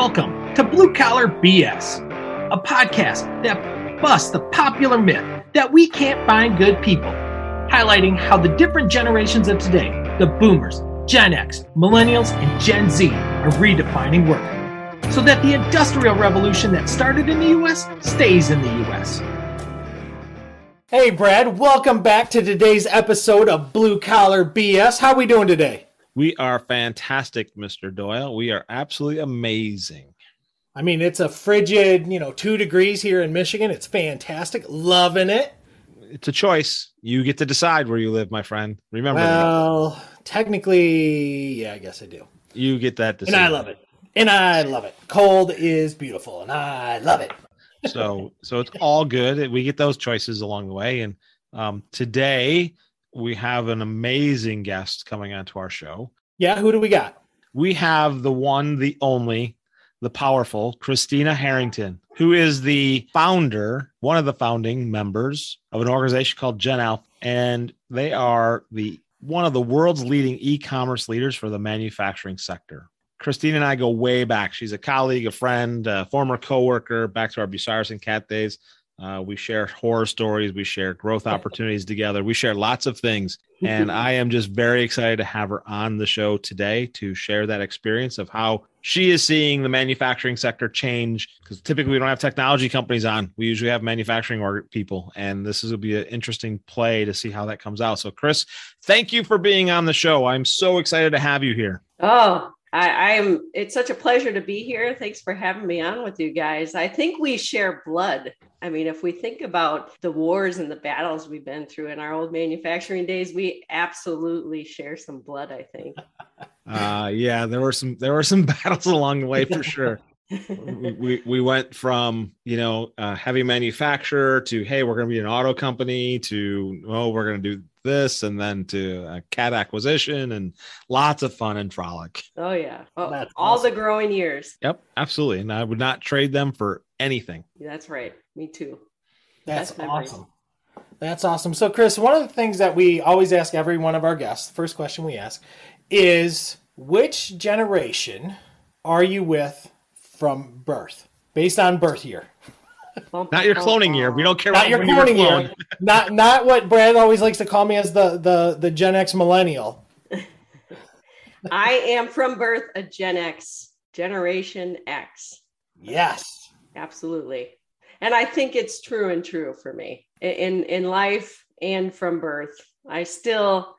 Welcome to Blue Collar BS, a podcast that busts the popular myth that we can't find good people, highlighting how the different generations of today, the boomers, Gen X, millennials, and Gen Z, are redefining work so that the industrial revolution that started in the US stays in the US. Hey, Brad, welcome back to today's episode of Blue Collar BS. How are we doing today? We are fantastic, Mr. Doyle. We are absolutely amazing. I mean, it's a frigid, you know, two degrees here in Michigan. It's fantastic. Loving it. It's a choice. You get to decide where you live, my friend. Remember well, that. technically, yeah, I guess I do. You get that decision. And I love it. And I love it. Cold is beautiful, and I love it. so, so it's all good. We get those choices along the way. And um, today, we have an amazing guest coming onto our show. Yeah, who do we got? We have the one, the only, the powerful Christina Harrington, who is the founder, one of the founding members of an organization called Gen Alpha, and they are the one of the world's leading e-commerce leaders for the manufacturing sector. Christina and I go way back. She's a colleague, a friend, a former coworker, back to our Bucyrus and Cat days. Uh, we share horror stories. We share growth opportunities together. We share lots of things. And I am just very excited to have her on the show today to share that experience of how she is seeing the manufacturing sector change. Because typically we don't have technology companies on. We usually have manufacturing or people. And this is will be an interesting play to see how that comes out. So, Chris, thank you for being on the show. I'm so excited to have you here. Oh, I, am it's such a pleasure to be here. Thanks for having me on with you guys. I think we share blood. I mean, if we think about the wars and the battles we've been through in our old manufacturing days, we absolutely share some blood, I think. Uh yeah, there were some there were some battles along the way for sure. we we went from you know uh, heavy manufacturer to hey we're going to be an auto company to oh we're going to do this and then to a cat acquisition and lots of fun and frolic. Oh yeah. Oh, all awesome. the growing years. Yep, absolutely. And I would not trade them for anything. That's right. Me too. That's awesome. That's awesome. So Chris, one of the things that we always ask every one of our guests, the first question we ask is which generation are you with from birth? Based on birth year. Not your cloning year. We don't care. Not your cloning year. not not what Brad always likes to call me as the the the Gen X millennial. I am from birth a Gen X, Generation X. Yes, absolutely, and I think it's true and true for me in in life and from birth. I still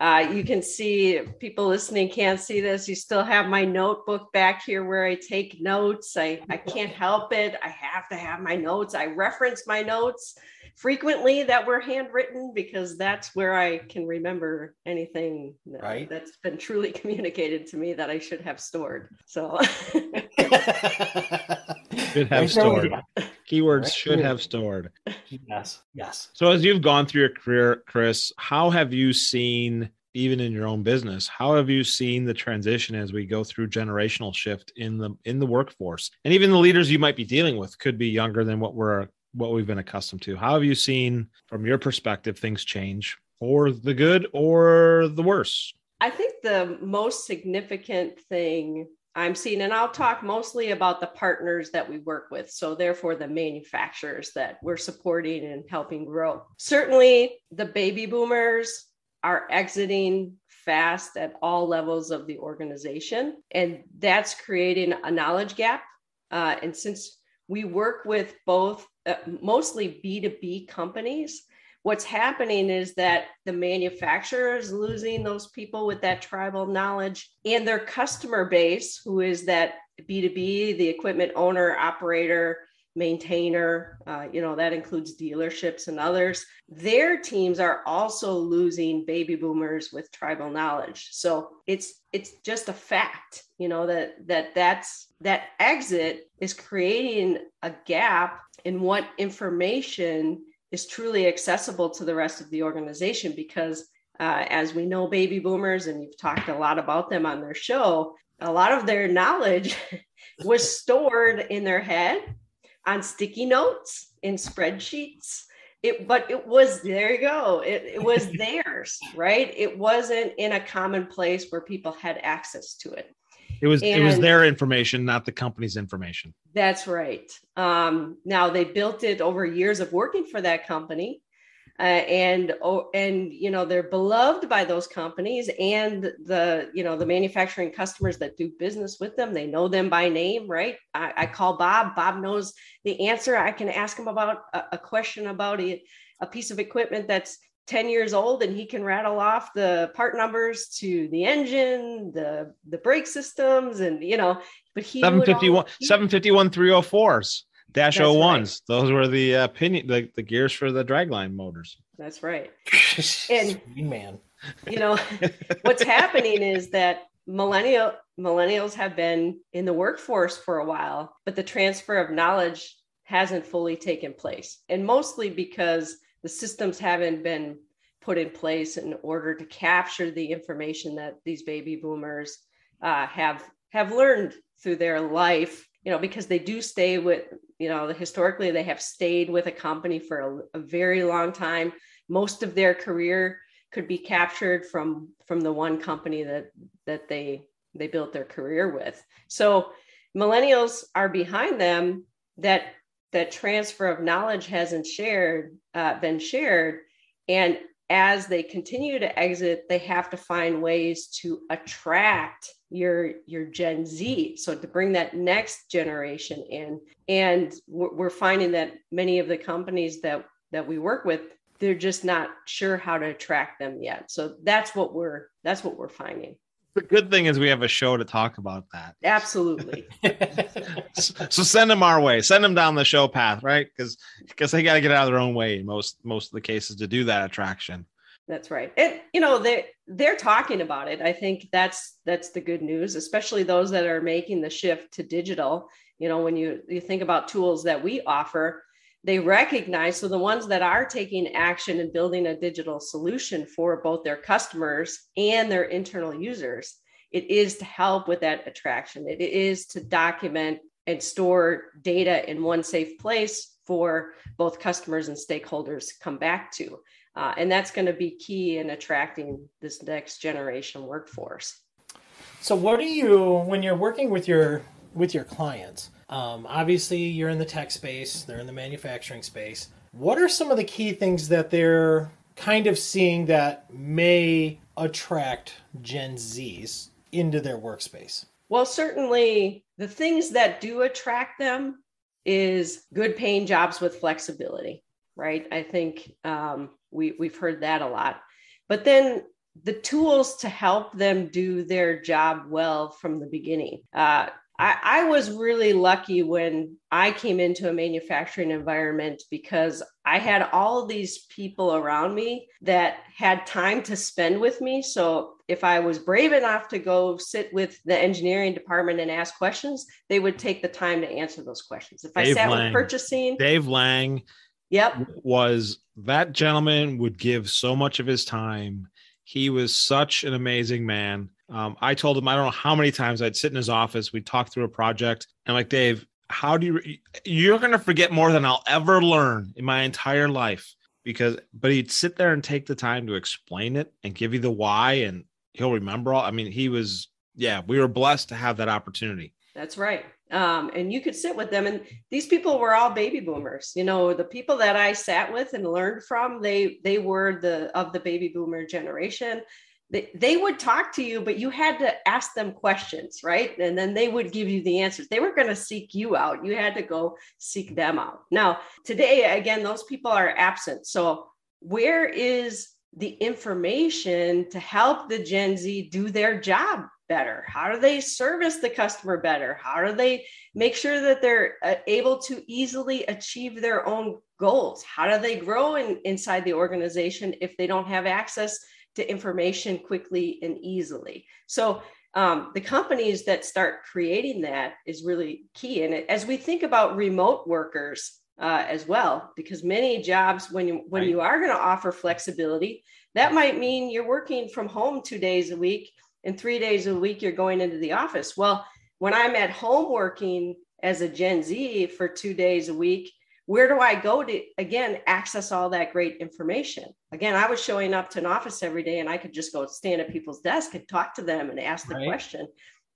uh, you can see people listening can't see this. You still have my notebook back here where I take notes. I, I can't help it. I have to have my notes. I reference my notes frequently that were handwritten because that's where I can remember anything right. that's been truly communicated to me that I should have stored. So should have stored. Keywords should have stored. Yes. Yes. So as you've gone through your career, Chris, how have you seen even in your own business how have you seen the transition as we go through generational shift in the in the workforce and even the leaders you might be dealing with could be younger than what we're what we've been accustomed to how have you seen from your perspective things change for the good or the worse i think the most significant thing I'm seeing, and I'll talk mostly about the partners that we work with. So, therefore, the manufacturers that we're supporting and helping grow. Certainly, the baby boomers are exiting fast at all levels of the organization, and that's creating a knowledge gap. Uh, and since we work with both uh, mostly B2B companies, what's happening is that the manufacturer is losing those people with that tribal knowledge and their customer base who is that b2b the equipment owner operator maintainer uh, you know that includes dealerships and others. Their teams are also losing baby boomers with tribal knowledge. So it's it's just a fact you know that that that's that exit is creating a gap in what information is truly accessible to the rest of the organization because uh, as we know baby boomers and you've talked a lot about them on their show a lot of their knowledge was stored in their head on sticky notes in spreadsheets. It but it was there you go it, it was theirs right? It wasn't in a common place where people had access to it It was and it was their information, not the company's information. That's right. Um, now they built it over years of working for that company, uh, and oh, and you know they're beloved by those companies and the you know the manufacturing customers that do business with them. They know them by name, right? I, I call Bob. Bob knows the answer. I can ask him about a, a question about a, a piece of equipment that's 10 years old and he can rattle off the part numbers to the engine the the brake systems and you know but he 751 751 304s dash 01s right. those were the uh, pinion the, the gears for the dragline motors. That's right. And man. you know what's happening is that millennial millennials have been in the workforce for a while but the transfer of knowledge hasn't fully taken place. And mostly because the systems haven't been put in place in order to capture the information that these baby boomers uh, have have learned through their life you know because they do stay with you know historically they have stayed with a company for a, a very long time. Most of their career could be captured from from the one company that that they they built their career with. So millennials are behind them that that transfer of knowledge hasn't shared uh, been shared. And as they continue to exit they have to find ways to attract your your gen z. So to bring that next generation in. And we're finding that many of the companies that that we work with they're just not sure how to attract them yet. So that's what we're that's what we're finding the good thing is we have a show to talk about that. Absolutely. so send them our way. Send them down the show path, right? Because because they got to get out of their own way in most most of the cases to do that attraction. That's right. And you know they they're talking about it. I think that's that's the good news, especially those that are making the shift to digital. You know, when you you think about tools that we offer, they recognize so the ones that are taking action and building a digital solution for both their customers and their internal users it is to help with that attraction. It is to document and store data in one safe place for both customers and stakeholders to come back to. Uh, and that's going to be key in attracting this next generation workforce. So what do you when you're working with your with your clients um, obviously, you're in the tech space, they're in the manufacturing space. What are some of the key things that they're kind of seeing that may attract Gen Zs into their workspace? Well, certainly the things that do attract them is good paying jobs with flexibility, right? I think um, we, we've heard that a lot. But then the tools to help them do their job well from the beginning. Uh, I, I was really lucky when I came into a manufacturing environment because I had all these people around me that had time to spend with me. So if I was brave enough to go sit with the engineering department and ask questions, they would take the time to answer those questions. If Dave I sat Lang. with purchasing, Dave Lang, yep, was that gentleman would give so much of his time. He was such an amazing man um, I told him I don't know how many times I'd sit in his office, we'd talk through a project, and I'm like, Dave, how do you? You're going to forget more than I'll ever learn in my entire life because, but he'd sit there and take the time to explain it and give you the why, and he'll remember all. I mean, he was, yeah, we were blessed to have that opportunity. That's right. Um, and you could sit with them and these people were all baby boomers you know the people that i sat with and learned from they they were the of the baby boomer generation they, they would talk to you, but you had to ask them questions, right? And then they would give you the answers. They were going to seek you out. You had to go seek them out. Now, today, again, those people are absent. So, where is the information to help the Gen Z do their job better? How do they service the customer better? How do they make sure that they're uh, able to easily achieve their own goals? How do they grow in, inside the organization if they don't have access to information quickly and easily. So um, the companies that start creating that is really key. And as we think about remote workers uh, as well, because many jobs, when you when right. you are going to offer flexibility, that might mean you're working from home two days a week, and three days a week you're going into the office. Well, when I'm at home working as a Gen Z for two days a week, where do I go to again access all that great information? Again, I was showing up to an office every day and I could just go stand at people's desk and talk to them and ask the right. question.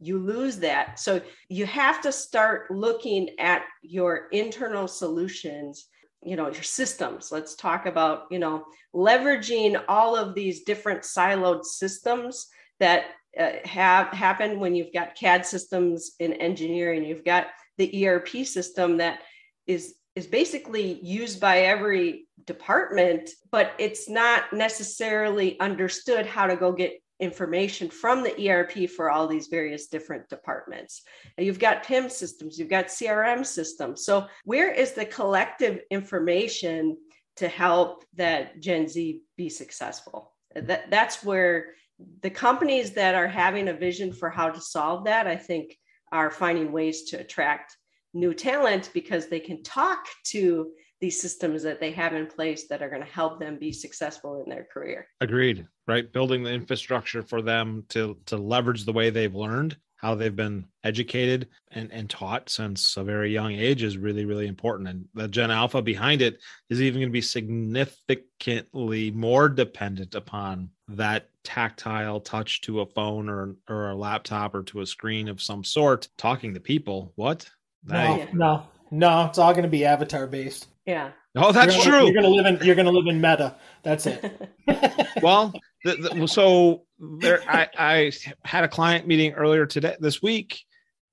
You lose that. So you have to start looking at your internal solutions you know your systems let's talk about you know leveraging all of these different siloed systems that uh, have happened when you've got cad systems in engineering you've got the erp system that is is basically used by every department but it's not necessarily understood how to go get information from the ERP for all these various different departments. You've got PIM systems, you've got CRM systems. So, where is the collective information to help that Gen Z be successful? That, that's where the companies that are having a vision for how to solve that, I think, are finding ways to attract new talent because they can talk to these systems that they have in place that are going to help them be successful in their career. Agreed. Right. Building the infrastructure for them to to leverage the way they've learned, how they've been educated and, and taught since a very young age is really, really important. And the Gen Alpha behind it is even going to be significantly more dependent upon that tactile touch to a phone or or a laptop or to a screen of some sort, talking to people. What? No, no, no, it's all going to be avatar based. Yeah. Oh, that's you're true. Gonna, you're gonna live in you're gonna live in meta. That's it. well, the, the, so there, I, I had a client meeting earlier today this week,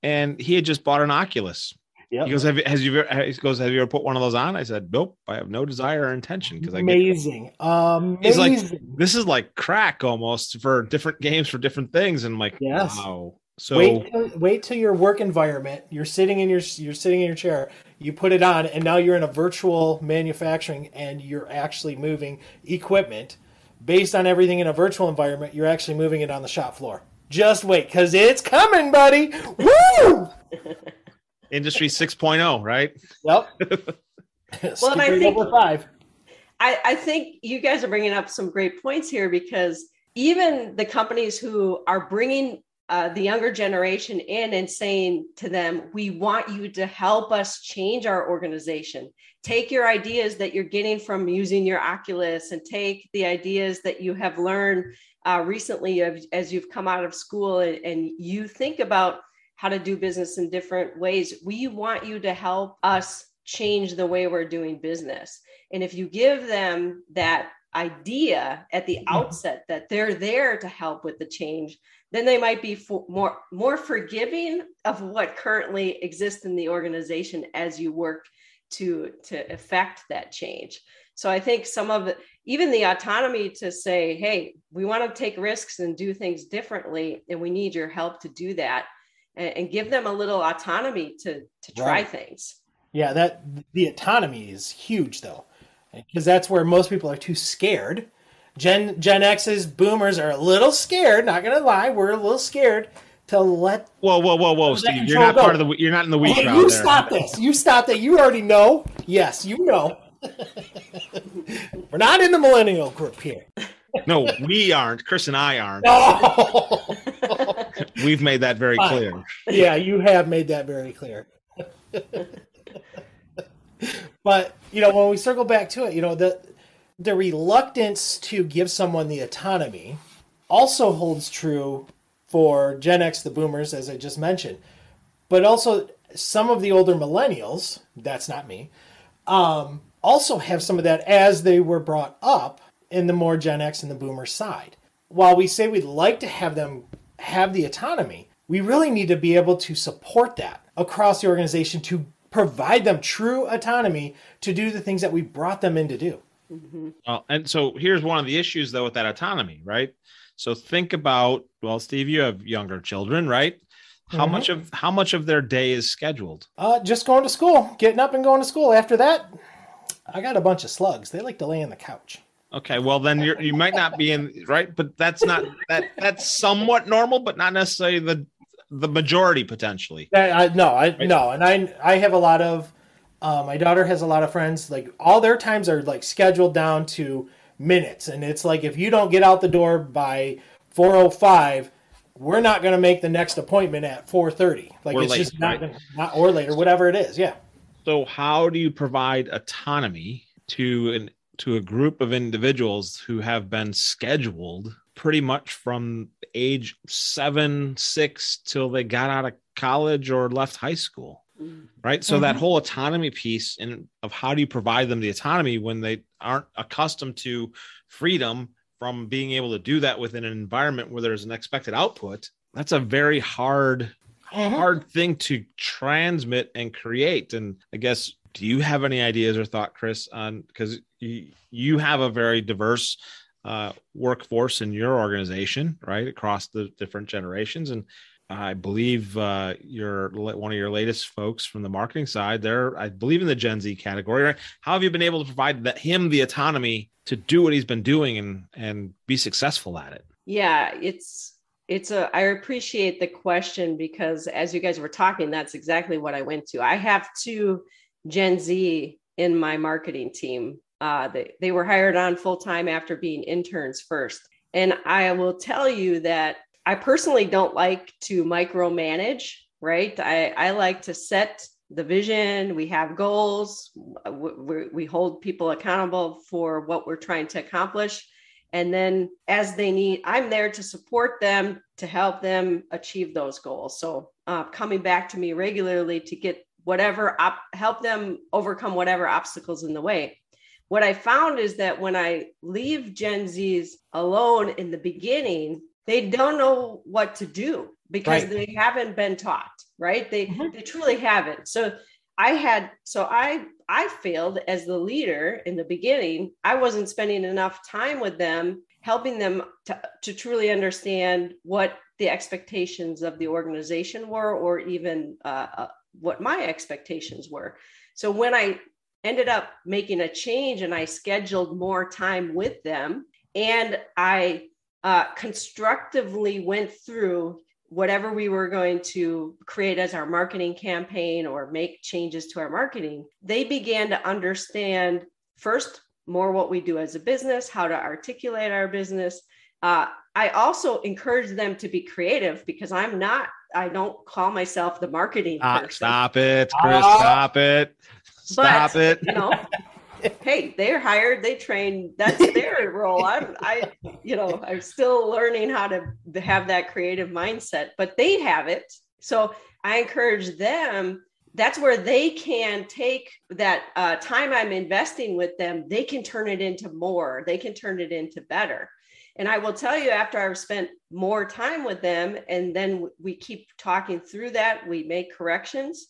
and he had just bought an Oculus. Yep. He goes, have, has you ever, he goes, have you ever put one of those on? I said, nope, I have no desire or intention because I amazing, get, amazing. He's like, this is like crack almost for different games for different things, and I'm like, yes. wow. So wait, till, wait till your work environment. You're sitting in your you're sitting in your chair. You put it on, and now you're in a virtual manufacturing, and you're actually moving equipment based on everything in a virtual environment. You're actually moving it on the shop floor. Just wait, because it's coming, buddy. Woo! Industry 6.0, right? Yep. well, and I think five. I, I think you guys are bringing up some great points here because even the companies who are bringing uh, the younger generation in and saying to them, we want you to help us change our organization. Take your ideas that you're getting from using your Oculus and take the ideas that you have learned uh, recently of, as you've come out of school and, and you think about how to do business in different ways. We want you to help us change the way we're doing business. And if you give them that idea at the mm-hmm. outset that they're there to help with the change, then they might be for, more more forgiving of what currently exists in the organization as you work to to affect that change so i think some of even the autonomy to say hey we want to take risks and do things differently and we need your help to do that and, and give them a little autonomy to to try right. things yeah that the autonomy is huge though because that's where most people are too scared Gen Gen X's boomers are a little scared. Not gonna lie, we're a little scared to let. Whoa, whoa, whoa, whoa, Steve! You're not go. part of the. You're not in the weak. Hey, you there. stop this! You stop that! You already know. Yes, you know. we're not in the millennial group here. no, we aren't. Chris and I aren't. No. We've made that very clear. Yeah, you have made that very clear. But you know, when we circle back to it, you know, the the reluctance to give someone the autonomy also holds true for Gen X, the boomers, as I just mentioned, but also some of the older millennials, that's not me, um, also have some of that as they were brought up in the more Gen X and the boomer side. While we say we'd like to have them have the autonomy, we really need to be able to support that across the organization to provide them true autonomy to do the things that we brought them in to do. Mm-hmm. Well, and so here's one of the issues though with that autonomy, right? So think about well, Steve, you have younger children, right? How mm-hmm. much of how much of their day is scheduled? Uh, just going to school, getting up and going to school. After that, I got a bunch of slugs. They like to lay on the couch. Okay, well then you you might not be in right, but that's not that that's somewhat normal, but not necessarily the the majority potentially. I, I no, I right? no, and I I have a lot of uh, my daughter has a lot of friends. Like all their times are like scheduled down to minutes, and it's like if you don't get out the door by four oh five, we're not going to make the next appointment at four thirty. Like or it's late, just not, right? not or later, whatever it is. Yeah. So how do you provide autonomy to an to a group of individuals who have been scheduled pretty much from age seven, six till they got out of college or left high school. Mm. Right. So that Mhm. whole autonomy piece and of how do you provide them the autonomy when they aren't accustomed to freedom from being able to do that within an environment where there's an expected output, that's a very hard Mhm. hard thing to transmit and create. And I guess, do you have any ideas or thought, Chris, on because you, you have a very diverse uh, workforce in your organization, right, across the different generations. And I believe uh, you're one of your latest folks from the marketing side. They're, I believe, in the Gen Z category. Right? How have you been able to provide that him the autonomy to do what he's been doing and and be successful at it? Yeah, it's it's a I appreciate the question because as you guys were talking, that's exactly what I went to. I have two Gen Z in my marketing team. Uh, they, they were hired on full time after being interns first. And I will tell you that I personally don't like to micromanage, right? I, I like to set the vision, we have goals, we, we hold people accountable for what we're trying to accomplish. And then as they need, I'm there to support them to help them achieve those goals. So uh, coming back to me regularly to get whatever op- help them overcome whatever obstacles in the way. What I found is that when I leave Gen Zs alone in the beginning, they don't know what to do because Right. they haven't been taught, right? They Mhm. they truly haven't. So I had so I I failed as the leader in the beginning. I wasn't spending enough time with them, helping them to, to truly understand what the expectations of the organization were, or even uh, uh, what my expectations were. So when I ended up making a change and I scheduled more time with them, and I uh, constructively went through whatever we were going to create as our marketing campaign or make changes to our marketing, they began to understand first more what we do as a business, how to articulate our business. Uh, I also encourage them to be creative because I'm not, I don't call myself the marketing Ah, person. stop it, Chris. Stop it. Stop But, it. You know, hey, they're hired, they train, that's their role. I'm, I, you know, I'm still learning how to have that creative mindset, but they have it. So I encourage them. That's where they can take that uh, time I'm investing with them, they can turn it into more, they can turn it into better. And I will tell you, after I've spent more time with them, and then we keep talking through that, we make corrections.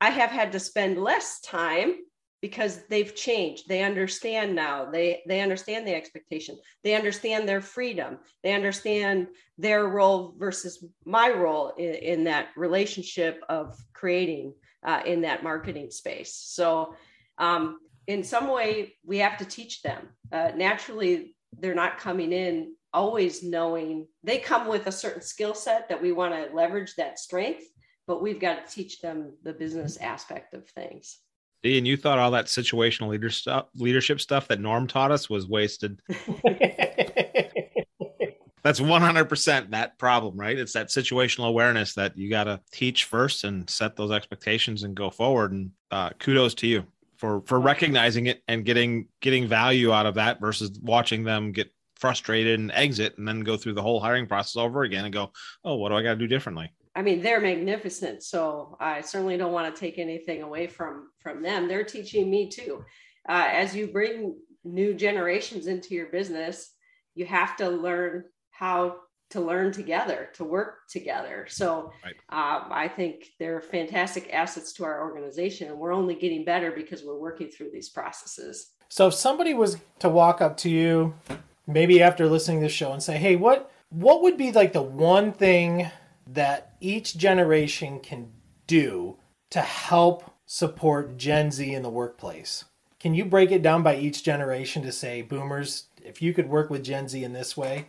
I have had to spend less time because they've changed. They understand now. They they understand the expectation. They understand their freedom. They understand their role versus my role in, in that relationship of creating uh, in that marketing space. So um, in some way we have to teach them. Uh, naturally they're not coming in always knowing they come with a certain skill set that we want to leverage that strength but we've got to teach them the business aspect of things See, and you thought all that situational leader stuff, leadership stuff that Norm taught us was wasted. That's 100% that problem, right? It's that situational awareness that you got to teach first and set those expectations and go forward. And uh, kudos to you for for recognizing it and getting getting value out of that versus watching them get frustrated and exit and then go through the whole hiring process over again and go, oh, what do I got to do differently? I mean, they're magnificent. So I certainly don't want to take anything away from from them. They're teaching me too. Uh, as you bring new generations into your business, you have to learn how to learn together, to work together. So Right. um, I think they're fantastic assets to our organization, and we're only getting better because we're working through these processes. So if somebody was to walk up to you, maybe after listening to the show and say, "Hey, what what would be like the one thing that each generation can do to help support Gen Z in the workplace?" Can you break it down by each generation to say, "Boomers, if you could work with Gen Z in this way,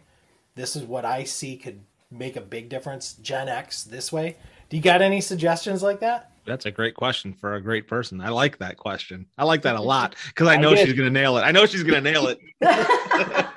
this is what I see could make a big difference. Gen X this way." Do you got any suggestions like that? That's a great question for a great person. I like that question. I like that a lot because I I know did. she's going to nail it. I know she's going to nail it.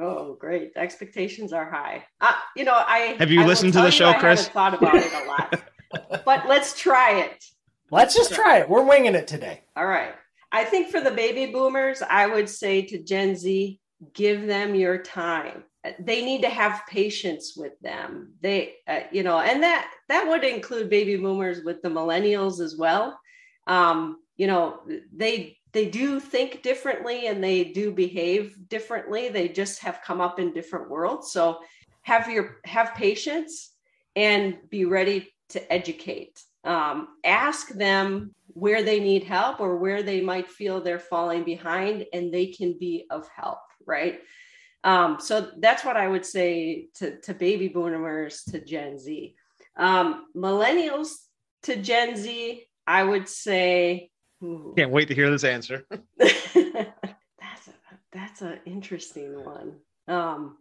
oh, great! Expectations are high. Uh, you know, I Have you I listened to tell the you show, I Chris? Thought about it a lot, but let's try it. Let's just try it. We're winging it today. All right. I think for the baby boomers, I would say to Gen Z, give them your time. they need to have patience with them they uh, you know and that that would include baby boomers with the millennials as well um, you know they they do think differently and they do behave differently. They just have come up in different worlds. So have your have patience and be ready to educate. Um, ask them where they need help or where they might feel they're falling behind and they can be of help right? Um, so that's what i would say to, to baby boomers to gen z. Um, millennials to gen z i would say ooh, can't wait to hear this answer that's a, that's an interesting one um,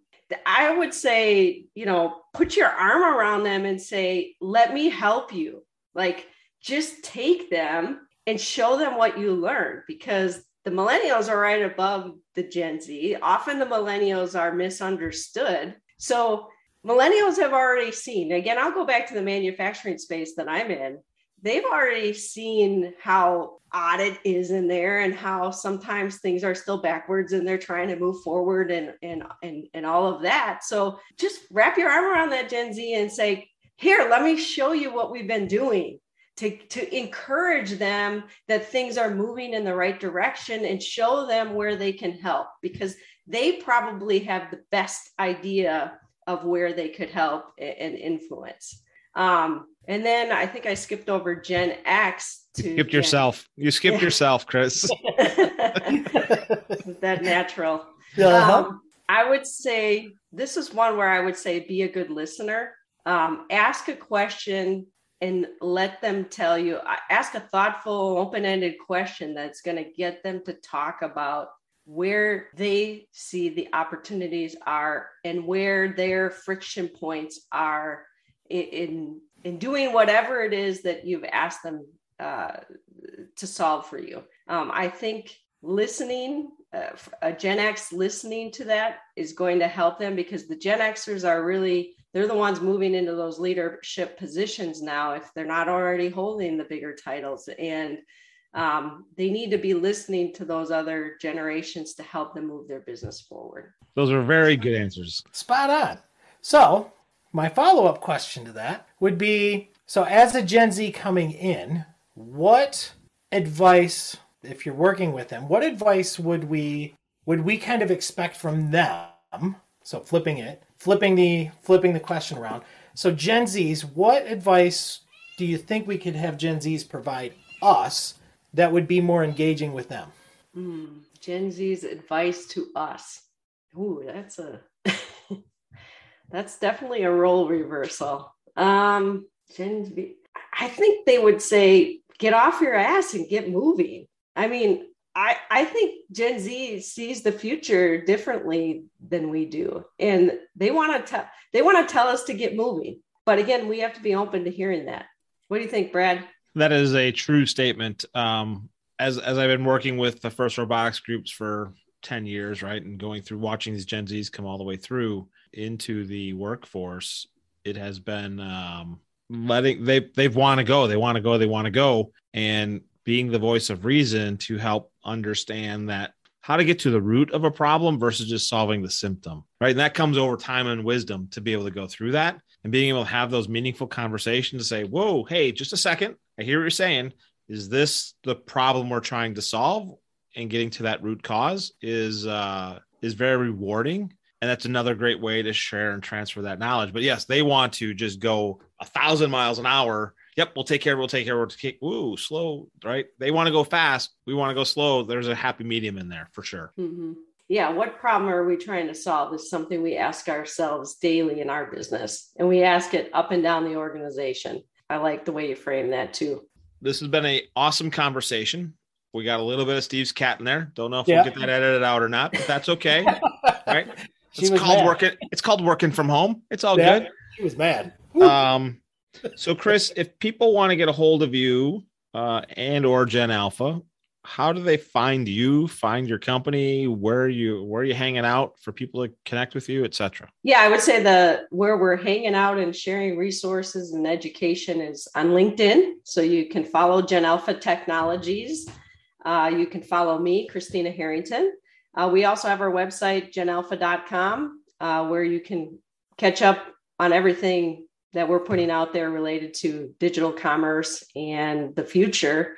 i would say you know put your arm around them and say let me help you like just take them and show them what you learned because the millennials are right above the Gen Z. Often the millennials are misunderstood. So millennials have already seen, again, I'll go back to the manufacturing space that I'm in. They've already seen how odd it is in there and how sometimes things are still backwards and they're trying to move forward and and and, and all of that. So just wrap your arm around that Gen Z and say, here, let me show you what we've been doing to, to encourage them that things are moving in the right direction and show them where they can help because they probably have the best idea of where they could help and influence. Um, and then I think I skipped over Gen X to you skipped Gen- yourself. You skipped yourself, Chris. that natural. Uh-huh. Um, I would say this is one where I would say be a good listener. Um, ask a question and let them tell you ask a thoughtful open-ended question that's going to get them to talk about where they see the opportunities are and where their friction points are in in doing whatever it is that you've asked them uh, to solve for you. Um, i think listening uh, a gen x listening to that is going to help them because the gen xers are really they're the ones moving into those leadership positions now if they're not already holding the bigger titles. And um, they need to be listening to those other generations to help them move their business forward. Those are very good answers. Spot on. So my follow-up question to that would be so as a gen z coming in what advice if you're working with them what advice would we would we kind of expect from them so flipping it flipping the flipping the question around. So Gen Zs, what advice do you think we could have Gen Zs provide us that would be more engaging with them? Mm, Gen Z's advice to us. Ooh, that's a that's definitely a role reversal. Um, I think they would say, get off your ass and get moving. I mean, I, I think Gen Z sees the future differently than we do. And they want to tell they want to tell us to get moving. But again, we have to be open to hearing that. What do you think, Brad? That is a true statement. Um, as as I've been working with the first robotics groups for 10 years, right? And going through watching these Gen Zs come all the way through into the workforce, it has been um letting they they want to go, they want to go, they want to go. And being the voice of reason to help understand that how to get to the root of a problem versus just solving the symptom, right? And that comes over time and wisdom to be able to go through that and being able to have those meaningful conversations to say, whoa, hey, just a second. I hear what you're saying. Is this the problem we're trying to solve? And getting to that root cause is uh, is very rewarding. And that's another great way to share and transfer that knowledge. But yes, they want to just go a thousand miles an hour yep, we'll take care. We'll take care. We'll take. Ooh, slow, right? They want to go fast. We want to go slow. There's a happy medium in there for sure. Mm-hmm. Yeah. What problem are we trying to solve? Is something we ask ourselves daily in our business, and we ask it up and down the organization. I like the way you frame that too. This has been an awesome conversation. We got a little bit of Steve's cat in there. Don't know if yeah. we'll get that edited out or not, but that's okay. right? It's called mad. working. It's called working from home. It's all yeah, good. She was mad. Um, so, Chris, if people want to get a hold of you uh, and or Gen Alpha, how do they find you? Find your company? Where are you? Where are you hanging out for people to connect with you, etc. Yeah, I would say the where we're hanging out and sharing resources and education is on LinkedIn. So you can follow Gen Alpha Technologies. Uh, you can follow me, Christina Harrington. Uh, we also have our website, genalpha.com. uh, where you can catch up on everything that we're putting out there related to digital commerce and the future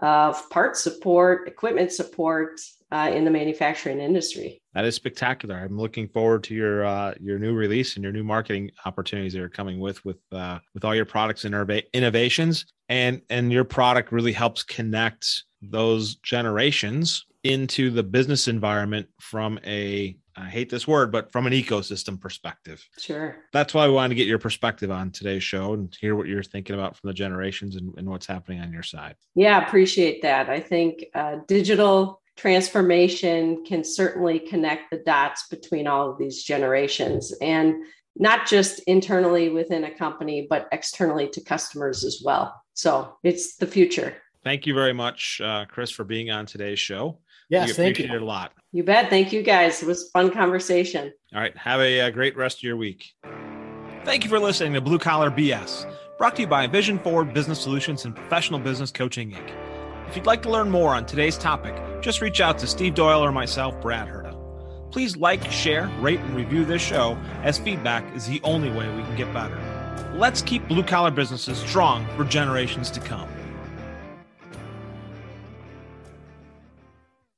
of parts support, equipment support uh, in the manufacturing industry. That is spectacular. I'm looking forward to your uh, your new release and your new marketing opportunities that are coming with with uh, with all your products and innovations. And and your product really helps connect those generations into the business environment from a I hate this word, but from an ecosystem perspective. Sure. That's why we wanted to get your perspective on today's show and hear what you're thinking about from the generations and, and what's happening on your side. Yeah, appreciate that. I think uh, digital transformation can certainly connect the dots between all of these generations and not just internally within a company, but externally to customers as well. So it's the future. Thank you very much, uh, Chris, for being on today's show. Yes, we thank you. you. a lot. You bet. Thank you guys. It was fun conversation. All right. Have a, a uh, great rest of your week. Thank you for listening to Blue Collar BS, brought to you by Vision Forward Business Solutions and Professional Business Coaching Inc. If you'd like to learn more on today's topic, just reach out to Steve Doyle or myself, Brad Herta. Please like, share, rate, and review this show, as feedback is the only way we can get better. Let's keep blue collar businesses strong for generations to come.